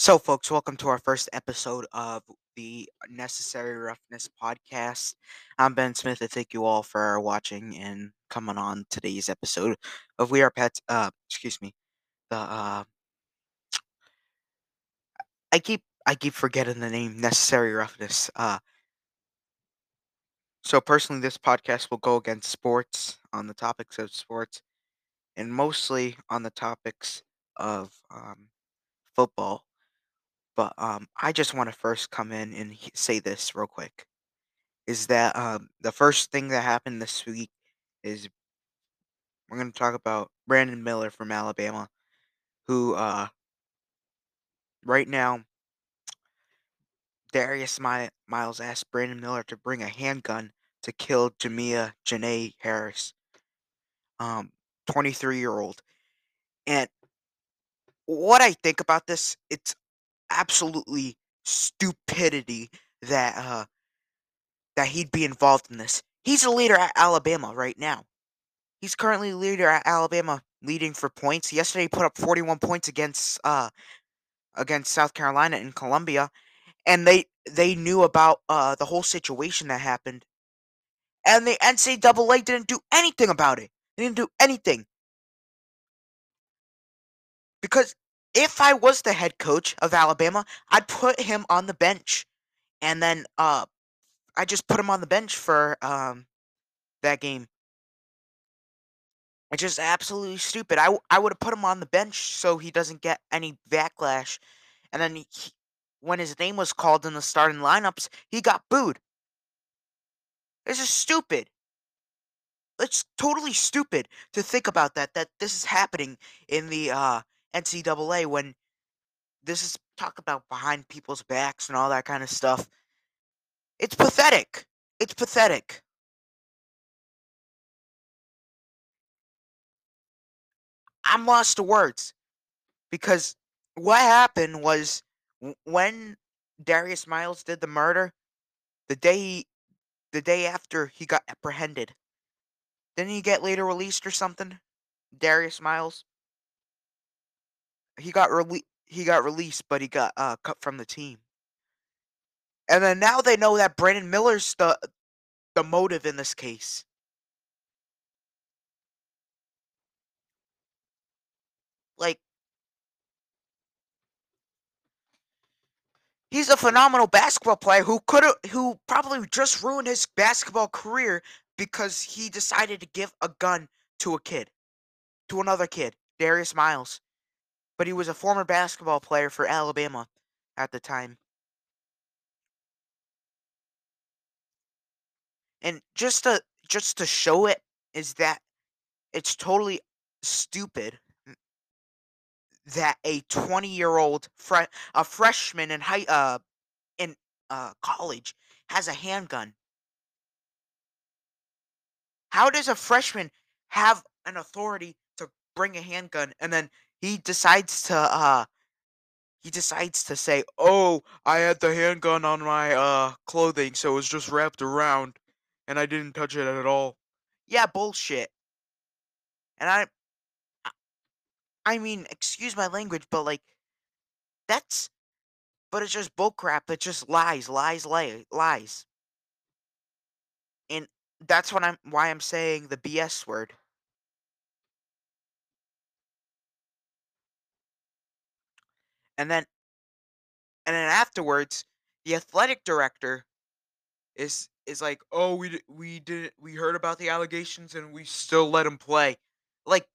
So, folks, welcome to our first episode of the Necessary Roughness podcast. I'm Ben Smith, and thank you all for watching and coming on today's episode of We Are Pets. Uh, excuse me, the uh, I keep I keep forgetting the name Necessary Roughness. Uh, so personally, this podcast will go against sports on the topics of sports, and mostly on the topics of um, football. But um, I just want to first come in and say this real quick. Is that um, the first thing that happened this week is we're going to talk about Brandon Miller from Alabama, who uh, right now Darius My- Miles asked Brandon Miller to bring a handgun to kill Jamea Jonae Harris, um, 23 year old. And what I think about this, it's absolutely stupidity that uh, that he'd be involved in this. He's a leader at Alabama right now. He's currently leader at Alabama, leading for points. Yesterday, he put up 41 points against uh against South Carolina and Columbia, and they they knew about uh the whole situation that happened, and the NCAA didn't do anything about it. They didn't do anything because if I was the head coach of Alabama, I'd put him on the bench, and then uh I just put him on the bench for um that game. It's just absolutely stupid. I I would have put him on the bench so he doesn't get any backlash. And then he, when his name was called in the starting lineups, he got booed. This is stupid. It's totally stupid to think about that. That this is happening in the uh, NCAA when this is talk about behind people's backs and all that kind of stuff. It's pathetic. It's pathetic. I'm lost to words because what happened was when Darius Miles did the murder, the day he, the day after he got apprehended, didn't he get later released or something? Darius Miles, he got rele- he got released, but he got uh, cut from the team. And then now they know that Brandon Miller's the the motive in this case. Like he's a phenomenal basketball player who could who probably just ruined his basketball career because he decided to give a gun to a kid, to another kid, Darius Miles. But he was a former basketball player for Alabama at the time. And just to just to show it is that it's totally stupid that a 20 year old a freshman in high uh in uh college has a handgun how does a freshman have an authority bring a handgun and then he decides to uh he decides to say oh i had the handgun on my uh clothing so it was just wrapped around and i didn't touch it at all yeah bullshit and i i mean excuse my language but like that's But it's just bullcrap. It's just lies, lies, lies, lies. And that's what I'm why I'm saying the BS word. And then and then afterwards, the athletic director is is like, "Oh, we we did we heard about the allegations and we still let him play." Like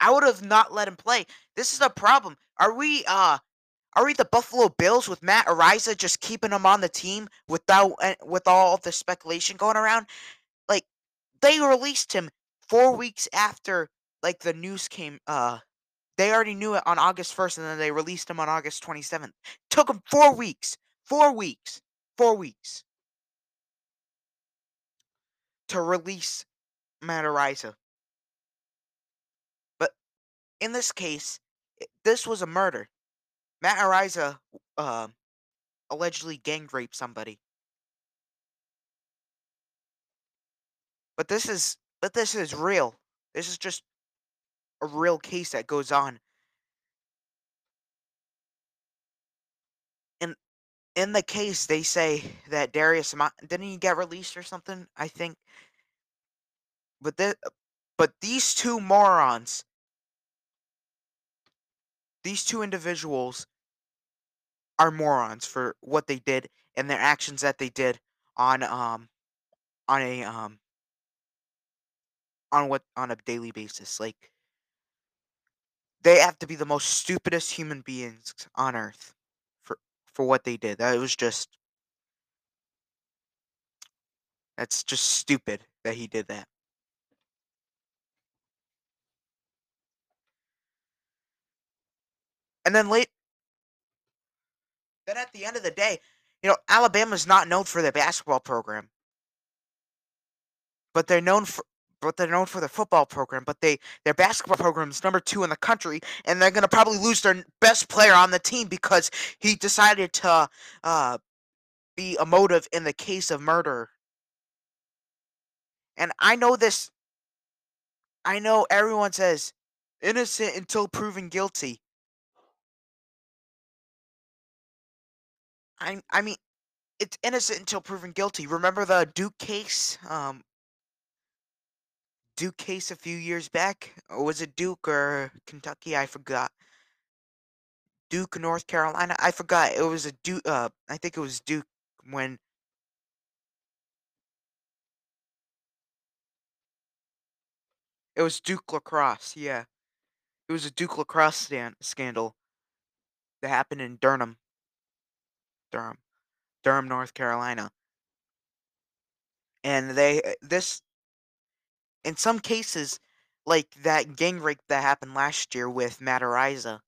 I would have not let him play. This is a problem. Are we uh are we the Buffalo Bills with Matt Araiza just keeping him on the team without uh, with all the speculation going around? Like they released him 4 weeks after like the news came uh they already knew it on August 1st and then they released him on August 27th. Took him 4 weeks. 4 weeks. 4 weeks to release Matt Araiza. But in this case, this was a murder. Matt Araiza uh, allegedly gang raped somebody. But this is but this is real. This is just a real case that goes on. And in the case, they say that Darius didn't he get released or something? I think. But the, but these two morons, these two individuals, are morons for what they did and their actions that they did on um on a um on what on a daily basis. Like they have to be the most stupidest human beings on earth for for what they did. That was just that's just stupid that he did that. And then late then at the end of the day, you know, Alabama's not known for their basketball program. But they're known for but they're known for their football program, but they their basketball program is number two in the country, and they're gonna probably lose their best player on the team because he decided to uh, be a motive in the case of murder. And I know this. I know everyone says innocent until proven guilty. I I mean, it's innocent until proven guilty. Remember the Duke case? Um, Duke case a few years back? Or was it Duke or Kentucky? I forgot. Duke, North Carolina. I forgot. It was a Duke. Uh, I think it was Duke when. It was Duke lacrosse. Yeah, it was a Duke lacrosse stand, scandal that happened in Durham, Durham, Durham, North Carolina. And they uh, this in some cases, like that gang rape that happened last year with Matt Araiza.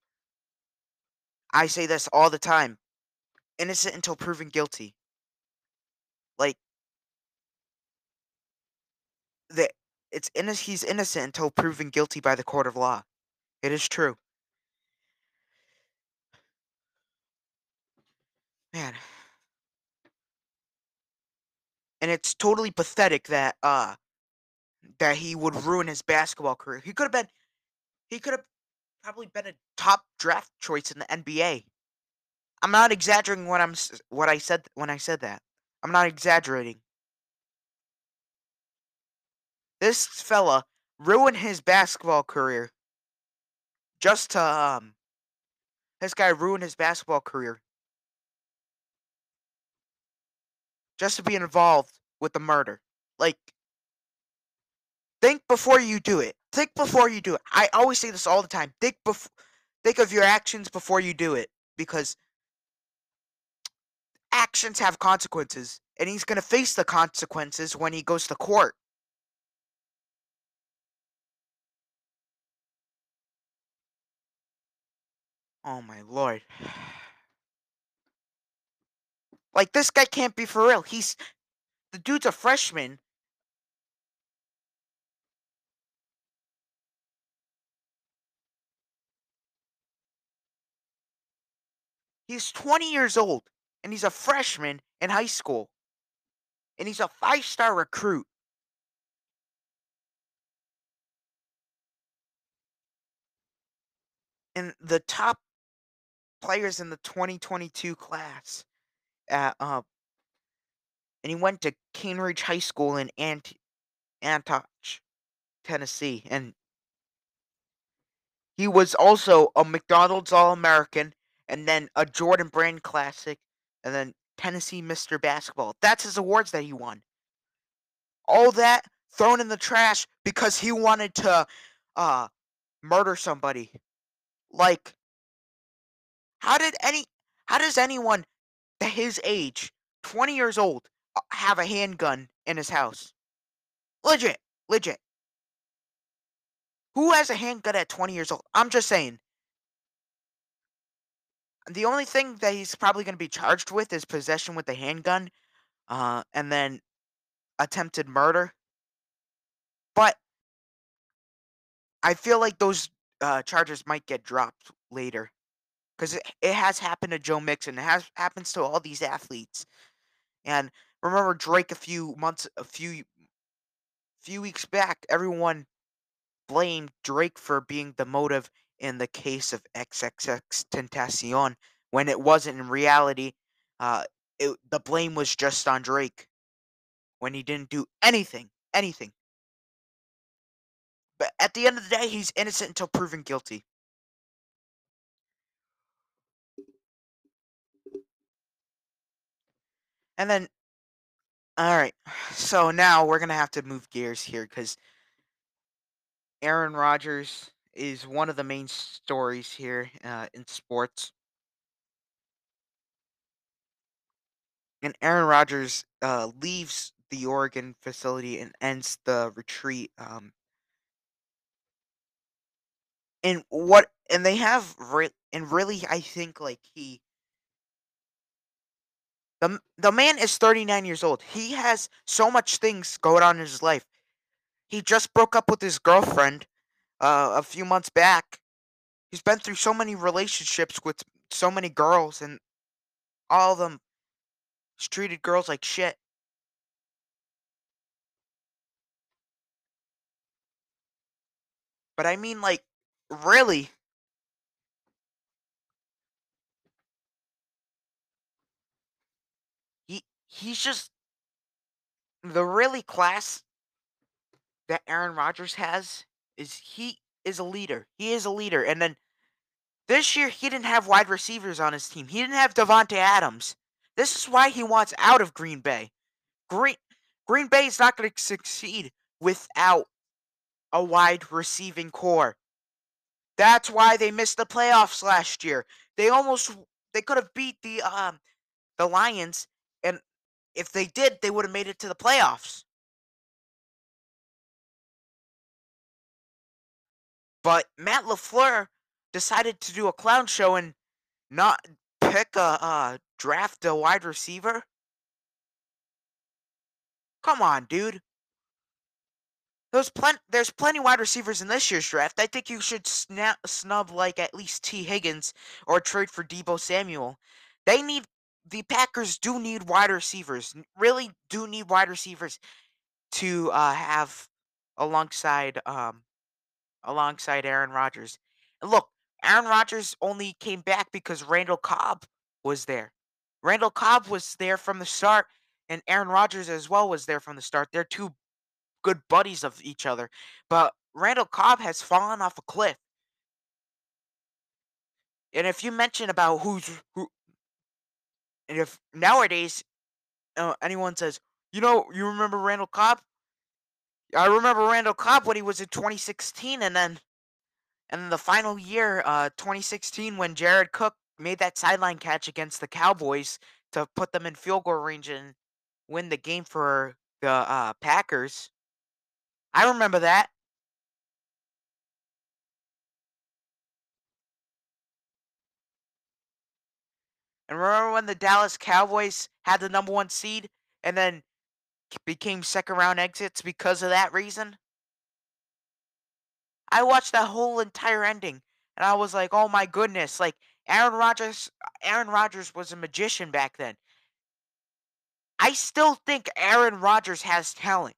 I say this all the time. Innocent until proven guilty. Like the it's inno- he's innocent until proven guilty by the court of law. It is true. Man. And it's totally pathetic that uh that he would ruin his basketball career. He could have been he could have probably been a top draft choice in the NBA. I'm not exaggerating what I'm what I said when I said that. I'm not exaggerating. This fella ruined his basketball career just to um this guy ruined his basketball career just to be involved with the murder. Like think before you do it. Think before you do it. I always say this all the time. Think bef- think of your actions before you do it because actions have consequences and he's going to face the consequences when he goes to court. Oh my lord. Like this guy can't be for real. He's the dude's a freshman. He's 20 years old and he's a freshman in high school. And he's a five-star recruit. And the top players in the 2022 class at uh and he went to Cane Ridge High School in Ant- Antioch, Tennessee, and he was also a McDonald's All-American, and then a Jordan Brand Classic, and then Tennessee Mr. Basketball. That's his awards that he won. All that thrown in the trash because he wanted to uh murder somebody. Like how did any how does anyone his age, 20 years old, uh, have a handgun in his house? Legit, legit. Who has a handgun at 20 years old? I'm just saying. The only thing that he's probably going to be charged with is possession with a handgun, uh, and then attempted murder. But I feel like those uh, charges might get dropped later, because it, it has happened to Joe Mixon. It has happens to all these athletes. And remember Drake a few months, a few few weeks back, everyone blamed Drake for being the motive in the case of XXX Tentacion when it wasn't in reality. uh, it, the blame was just on Drake when he didn't do anything, anything. But at the end of the day, he's innocent until proven guilty. And then, all right. So now we're gonna have to move gears here because Aaron Rodgers is one of the main stories here uh, in sports. And Aaron Rodgers uh, leaves the Oregon facility and ends the retreat. Um, and what? And they have re- and really, I think like he. The, the man is 39 years old. He has so much things going on in his life. He just broke up with his girlfriend uh, a few months back. He's been through so many relationships with so many girls, and all of them he's treated girls like shit. But I mean, like, really? He he's just the really class that Aaron Rodgers has is he is a leader. He is a leader. And then this year he didn't have wide receivers on his team. He didn't have Davante Adams. This is why he wants out of Green Bay. Green Green Bay is not going to succeed without a wide receiving core. That's why they missed the playoffs last year. They almost they could have beat the um the Lions and if they did, they would have made it to the playoffs. But Matt LaFleur decided to do a clown show and not pick a uh, draft a wide receiver. Come on, dude. There's plenty. There's plenty wide receivers in this year's draft. I think you should snap, snub like at least Tee Higgins or trade for Deebo Samuel. They need the Packers do need wide receivers. Really do need wide receivers to uh, have alongside um alongside Aaron Rodgers. And look, Aaron Rodgers only came back because Randall Cobb was there. Randall Cobb was there from the start, and Aaron Rodgers as well was there from the start. They're two good buddies of each other. But Randall Cobb has fallen off a cliff. And if you mention about who's who, and if nowadays uh, anyone says, you know, you remember Randall Cobb? I remember Randall Cobb when he was in 2016, and then and the final year, uh, 2016, when Jared Cook made that sideline catch against the Cowboys to put them in field goal range and win the game for the uh, Packers. I remember that. And remember when the Dallas Cowboys had the number one seed and then became second round exits because of that reason? I watched that whole entire ending and I was like, "Oh my goodness!" Like Aaron Rodgers, Aaron Rodgers was a magician back then. I still think Aaron Rodgers has talent.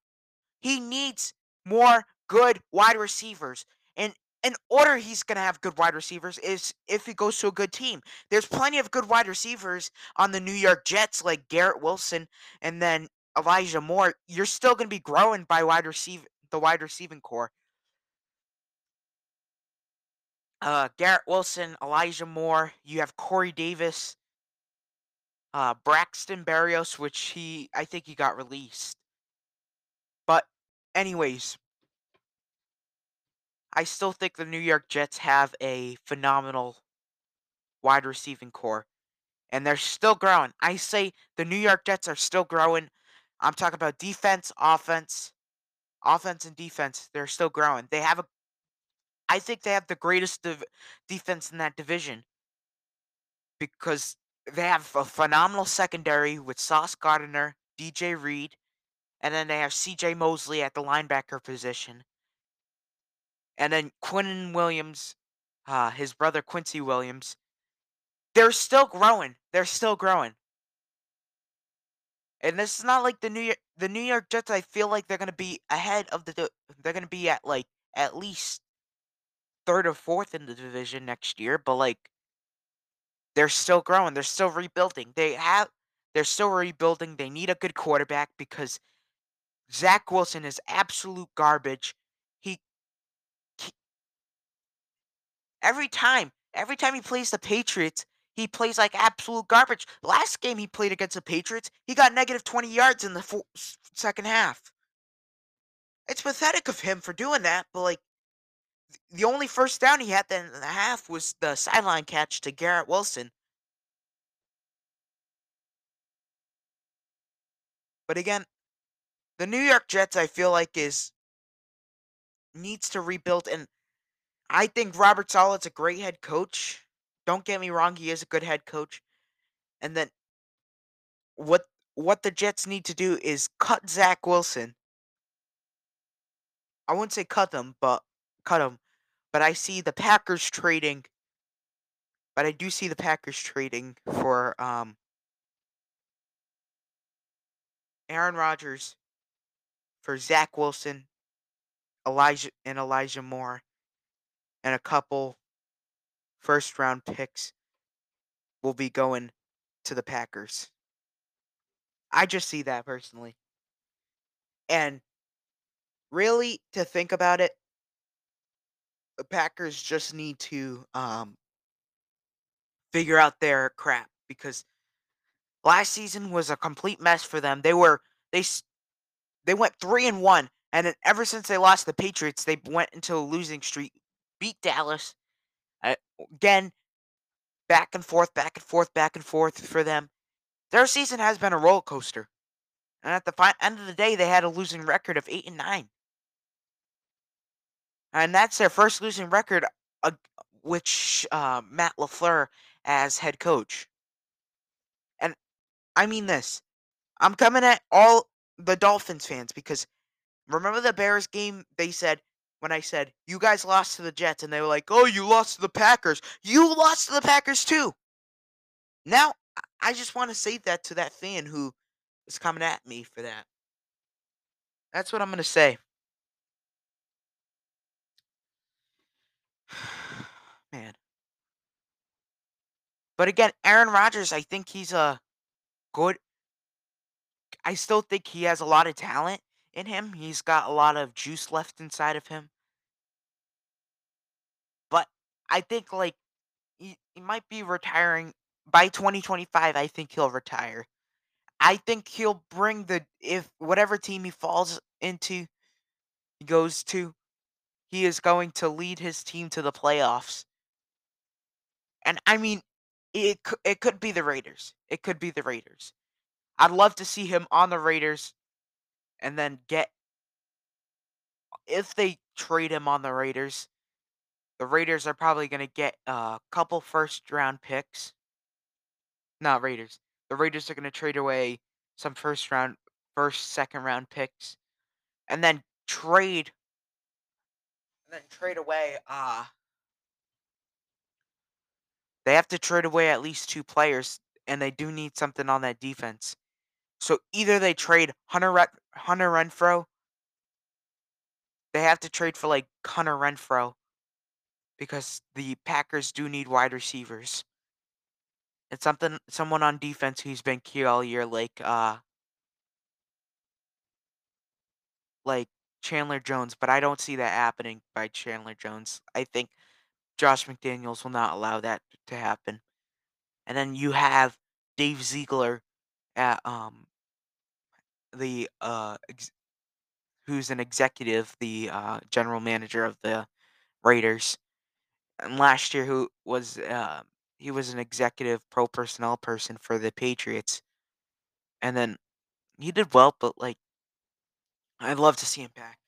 He needs more good wide receivers. And in order he's going to have good wide receivers is if he goes to a good team. There's plenty of good wide receivers on the New York Jets like Garrett Wilson and then Elijah Moore. You're still going to be growing by wide receive the wide receiving core. Uh, Garrett Wilson, Elijah Moore. You have Corey Davis, uh, Braxton Berrios, which he I think he got released. But anyways, I still think the New York Jets have a phenomenal wide receiving core. And they're still growing. I say the New York Jets are still growing. I'm talking about defense, offense, offense and defense. They're still growing. They have a I think they have the greatest div- defense in that division because they have a phenomenal secondary with Sauce Gardner, DJ Reed, and then they have CJ Mosley at the linebacker position. And then Quinnen Williams, uh, his brother Quincy Williams. They're still growing. They're still growing. And this is not like the New York the New York Jets. I feel like they're gonna be ahead of the. They're gonna be at like at least third or fourth in the division next year. But like they're still growing. They're still rebuilding. They have they're still rebuilding. They need a good quarterback because Zach Wilson is absolute garbage. He, he every time, every time he plays the Patriots, he plays like absolute garbage. Last game he played against the Patriots, he got negative 20 yards in the second half. It's pathetic of him for doing that, but like the only first down he had then in the half was the sideline catch to Garrett Wilson. But again, the New York Jets, I feel like, is needs to rebuild, and I think Robert Saleh's a great head coach. Don't get me wrong, he is a good head coach. And then what what the Jets need to do is cut Zach Wilson. I wouldn't say cut them, but cut him. But I see the Packers trading. But I do see the Packers trading for um Aaron Rodgers for Zach Wilson, Elijah and Elijah Moore, and a couple first round picks will be going to the Packers. I just see that personally. And really, to think about it, the Packers just need to um, figure out their crap because last season was a complete mess for them. They were they they went three and one, and then ever since they lost the Patriots, they went into a losing streak. Beat Dallas again, back and forth, back and forth, back and forth for them. Their season has been a roller coaster, and at the fi- end of the day, they had a losing record of eight and nine, and that's their first losing record, uh, which uh, Matt Lafleur as head coach. And I mean this, I'm coming at all the Dolphins fans because remember the Bears game? They said when I said you guys lost to the Jets, and they were like, "Oh, you lost to the Packers. You lost to the Packers too." Now, I just want to say that to that fan who is coming at me for that. That's what I'm gonna say. Man. But again, Aaron Rodgers, I think he's a good I still think he has a lot of talent in him. He's got a lot of juice left inside of him. I think like he, he might be retiring by 2025. I think he'll retire. I think he'll bring the if whatever team he falls into he goes to, he is going to lead his team to the playoffs. And I mean, it it could be the Raiders. It could be the Raiders. I'd love to see him on the Raiders and then get if they trade him on the Raiders, the Raiders are probably going to get a couple first round picks. Not Raiders. The Raiders are going to trade away some first round, first, second round picks, and then trade, and then trade away. Uh they have to trade away at least two players, and they do need something on that defense. So either they trade Hunter Re- Hunter Renfrow. They have to trade for like Hunter Renfrow because the Packers do need wide receivers. And something someone on defense who's been key all year, like uh, like Chandler Jones, but I don't see that happening by Chandler Jones. I think Josh McDaniels will not allow that to happen. And then you have Dave Ziegler at um the uh ex- who's an executive, the uh, general manager of the Raiders, and last year who was uh, he was an executive pro personnel person for the Patriots, and then he did well, but like I'd love to see him back.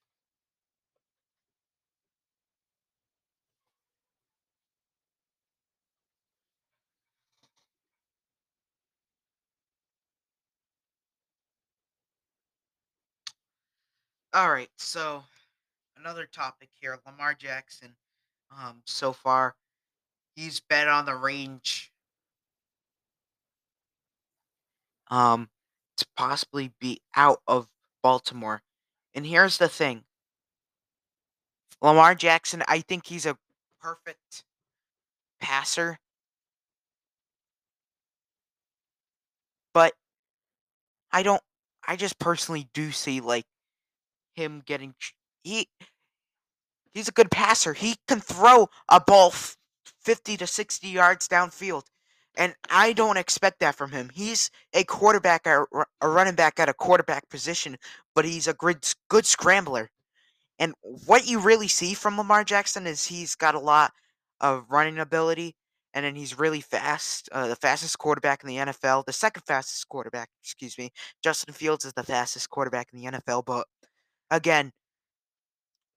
All right, so another topic here, Lamar Jackson um, so far. He's been on the range um, to possibly be out of Baltimore. And here's the thing Lamar Jackson, I think he's a perfect passer. But I don't, I just personally do see like him getting, he, he's a good passer. He can throw a ball f 50 to 60 yards downfield, and I don't expect that from him. He's a quarterback a running back at a quarterback position, but he's a s good scrambler. And what you really see from Lamar Jackson is he's got a lot of running ability, and then he's really fast, uh, the fastest quarterback in the NFL, the 2nd fastest quarterback, excuse me. Justin Fields is the fastest quarterback in the NFL, but again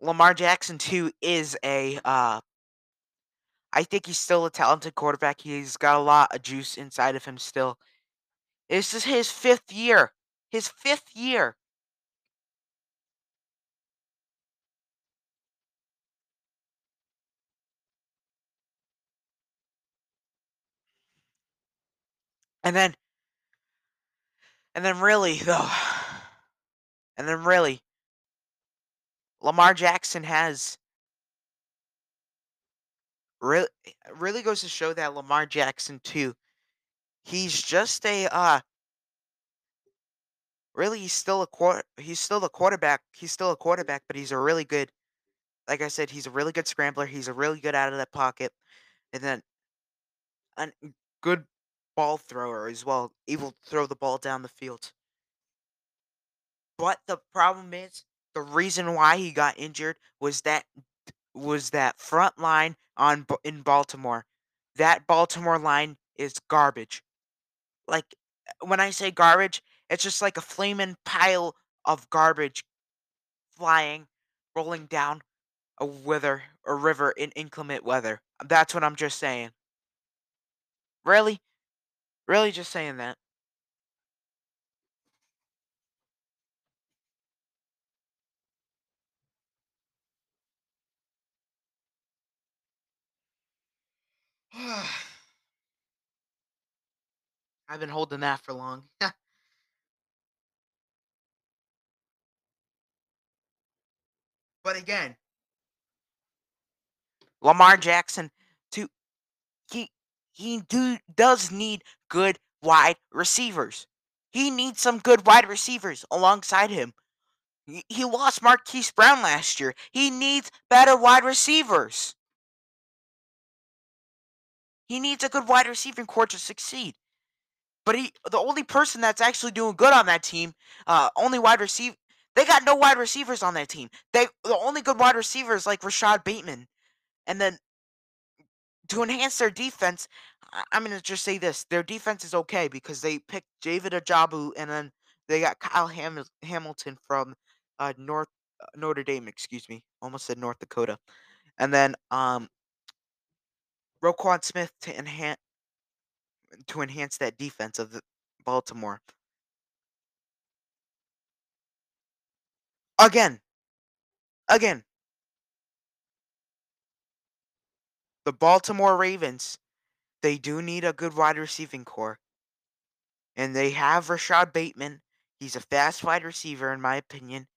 Lamar Jackson too is a, uh I think he's still a talented quarterback. He's got a lot of juice inside of him still. This is his 5th year. His 5th year. And then and then really, though and then really Lamar Jackson has real it really goes to show that Lamar Jackson too, he's just a, uh really, he's still a quar he's still a quarterback he's still a quarterback, but he's a really good like I said, he's a really good scrambler, he's a really good out of that pocket, and then a good ball thrower as well, able to throw the ball down the field. But the problem is, the reason why he got injured was that was that front line on in Baltimore. That Baltimore line is garbage. Like, uh, when I say garbage, it's just like a flaming pile of garbage flying, rolling down a wither a river in inclement weather. That's what I'm just saying. Really? Really just saying that. I've been holding that for long. But again Lamar Jackson to he he do does need good wide receivers. He needs some good wide receivers alongside him. He lost Marquise Brown last year. He needs better wide receivers. He needs a good wide receiving core to succeed. But he the only person that's actually doing good on that team, uh, only wide receive they got no wide receivers on that team. They the only good wide receiver is, like, Rashod Bateman. And then to enhance their defense, I I'm gonna just say this, their defense is okay because they picked David Ojabo, and then they got Kyle Hamil Hamilton from, uh, North uh, Notre Dame, excuse me, almost said North Dakota. And then, um Roquan Smith to enhan to enhance that defense of the Baltimore. Again. Again. The Baltimore Ravens, they do need a good wide receiving core. And they have Rashod Bateman. He's a fast wide receiver, in my opinion.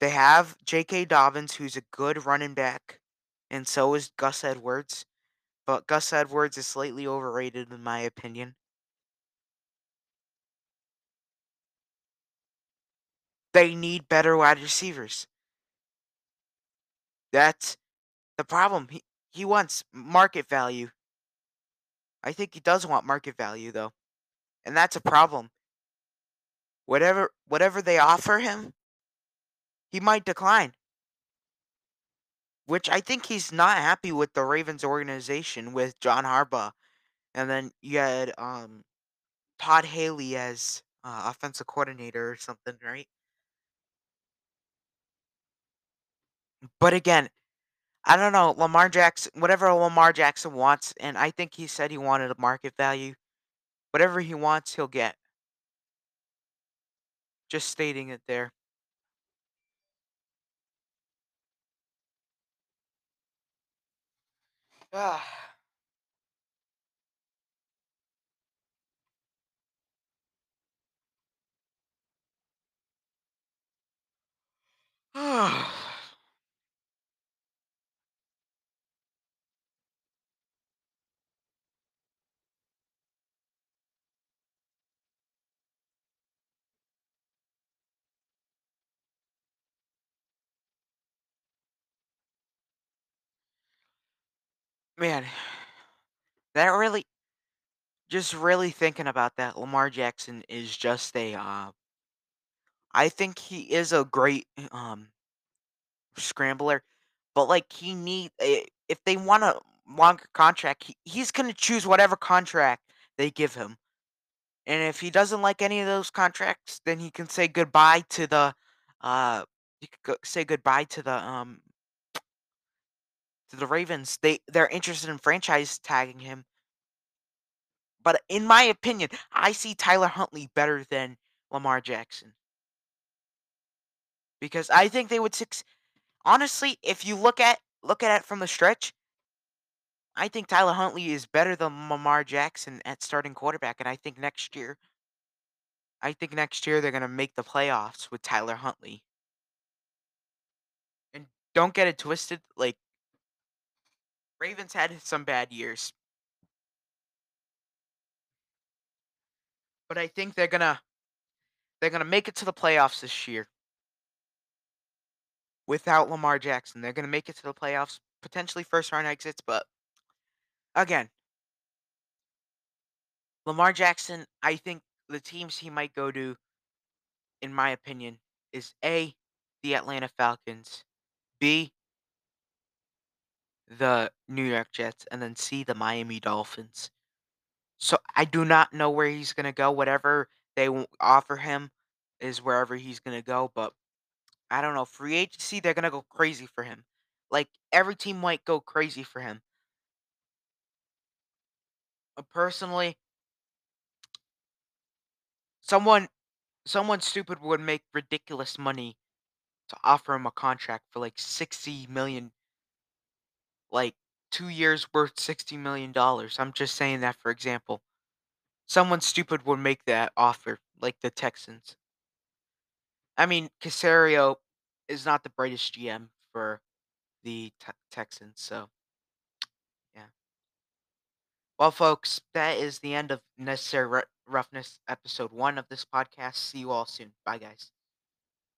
They have J.K. Dobbins, who's a good running back, and so is Gus Edwards. But Gus Edwards is slightly overrated in my opinion. They need better wide receivers. That's the problem. He he wants market value. I think he does want market value, though, and that's a problem. Whatever whatever they offer him he might decline. Which I think he's not happy with the Ravens organization with John Harbaugh. And then you had, um, Todd Haley as, uh, offensive coordinator or something, right? But again, I don't know, Lamar Jackson, whatever Lamar Jackson wants, and I think he said he wanted a market value. Whatever he wants, he'll get. Just stating it there. Ah. ah. Man, that really just really thinking about that, Lamar Jackson is just a, uh I think he is a great, um scrambler, but, like, he need i if they want a longer contract, he he's gonna choose whatever contract they give him, and if he doesn't like any of those contracts, then he can say goodbye to the, uh he go say goodbye to the, um to the Ravens. They they're interested in franchise tagging him. But in my opinion, I see Tyler Huntley better than Lamar Jackson. Because I think they would suc honestly, if you look at look at it from the stretch I think Tyler Huntley is better than Lamar Jackson at starting quarterback, and I think next year I think next year they're gonna make the playoffs with Tyler Huntley. And don't get it twisted, like Ravens had some bad years. But I think they're gonna they're gonna make it to the playoffs this year. Without Lamar Jackson, they're gonna make it to the playoffs, potentially first round exits, but again Lamar Jackson, I think the teams he might go to in my opinion, is A, the Atlanta Falcons, B the New York Jets, and then C, the Miami Dolphins. So, I do not know where he's gonna go, whatever they offer him is wherever he's gonna go, but I don't know, free agency, they're gonna go crazy for him. Like, every team might go crazy for him. Uh, personally someone someone stupid would make ridiculous money to offer him a contract for, like, 60,000,000 like, 2 years worth $60,000,000. I'm just saying that for example. Someone stupid would make that offer, like the Texans. I mean, Caserio is not the brightest GM for the Te Texans, so yeah. Well, folks, that is the end of Necessary Roughness episode 1 of this podcast. See you all soon. Bye, guys.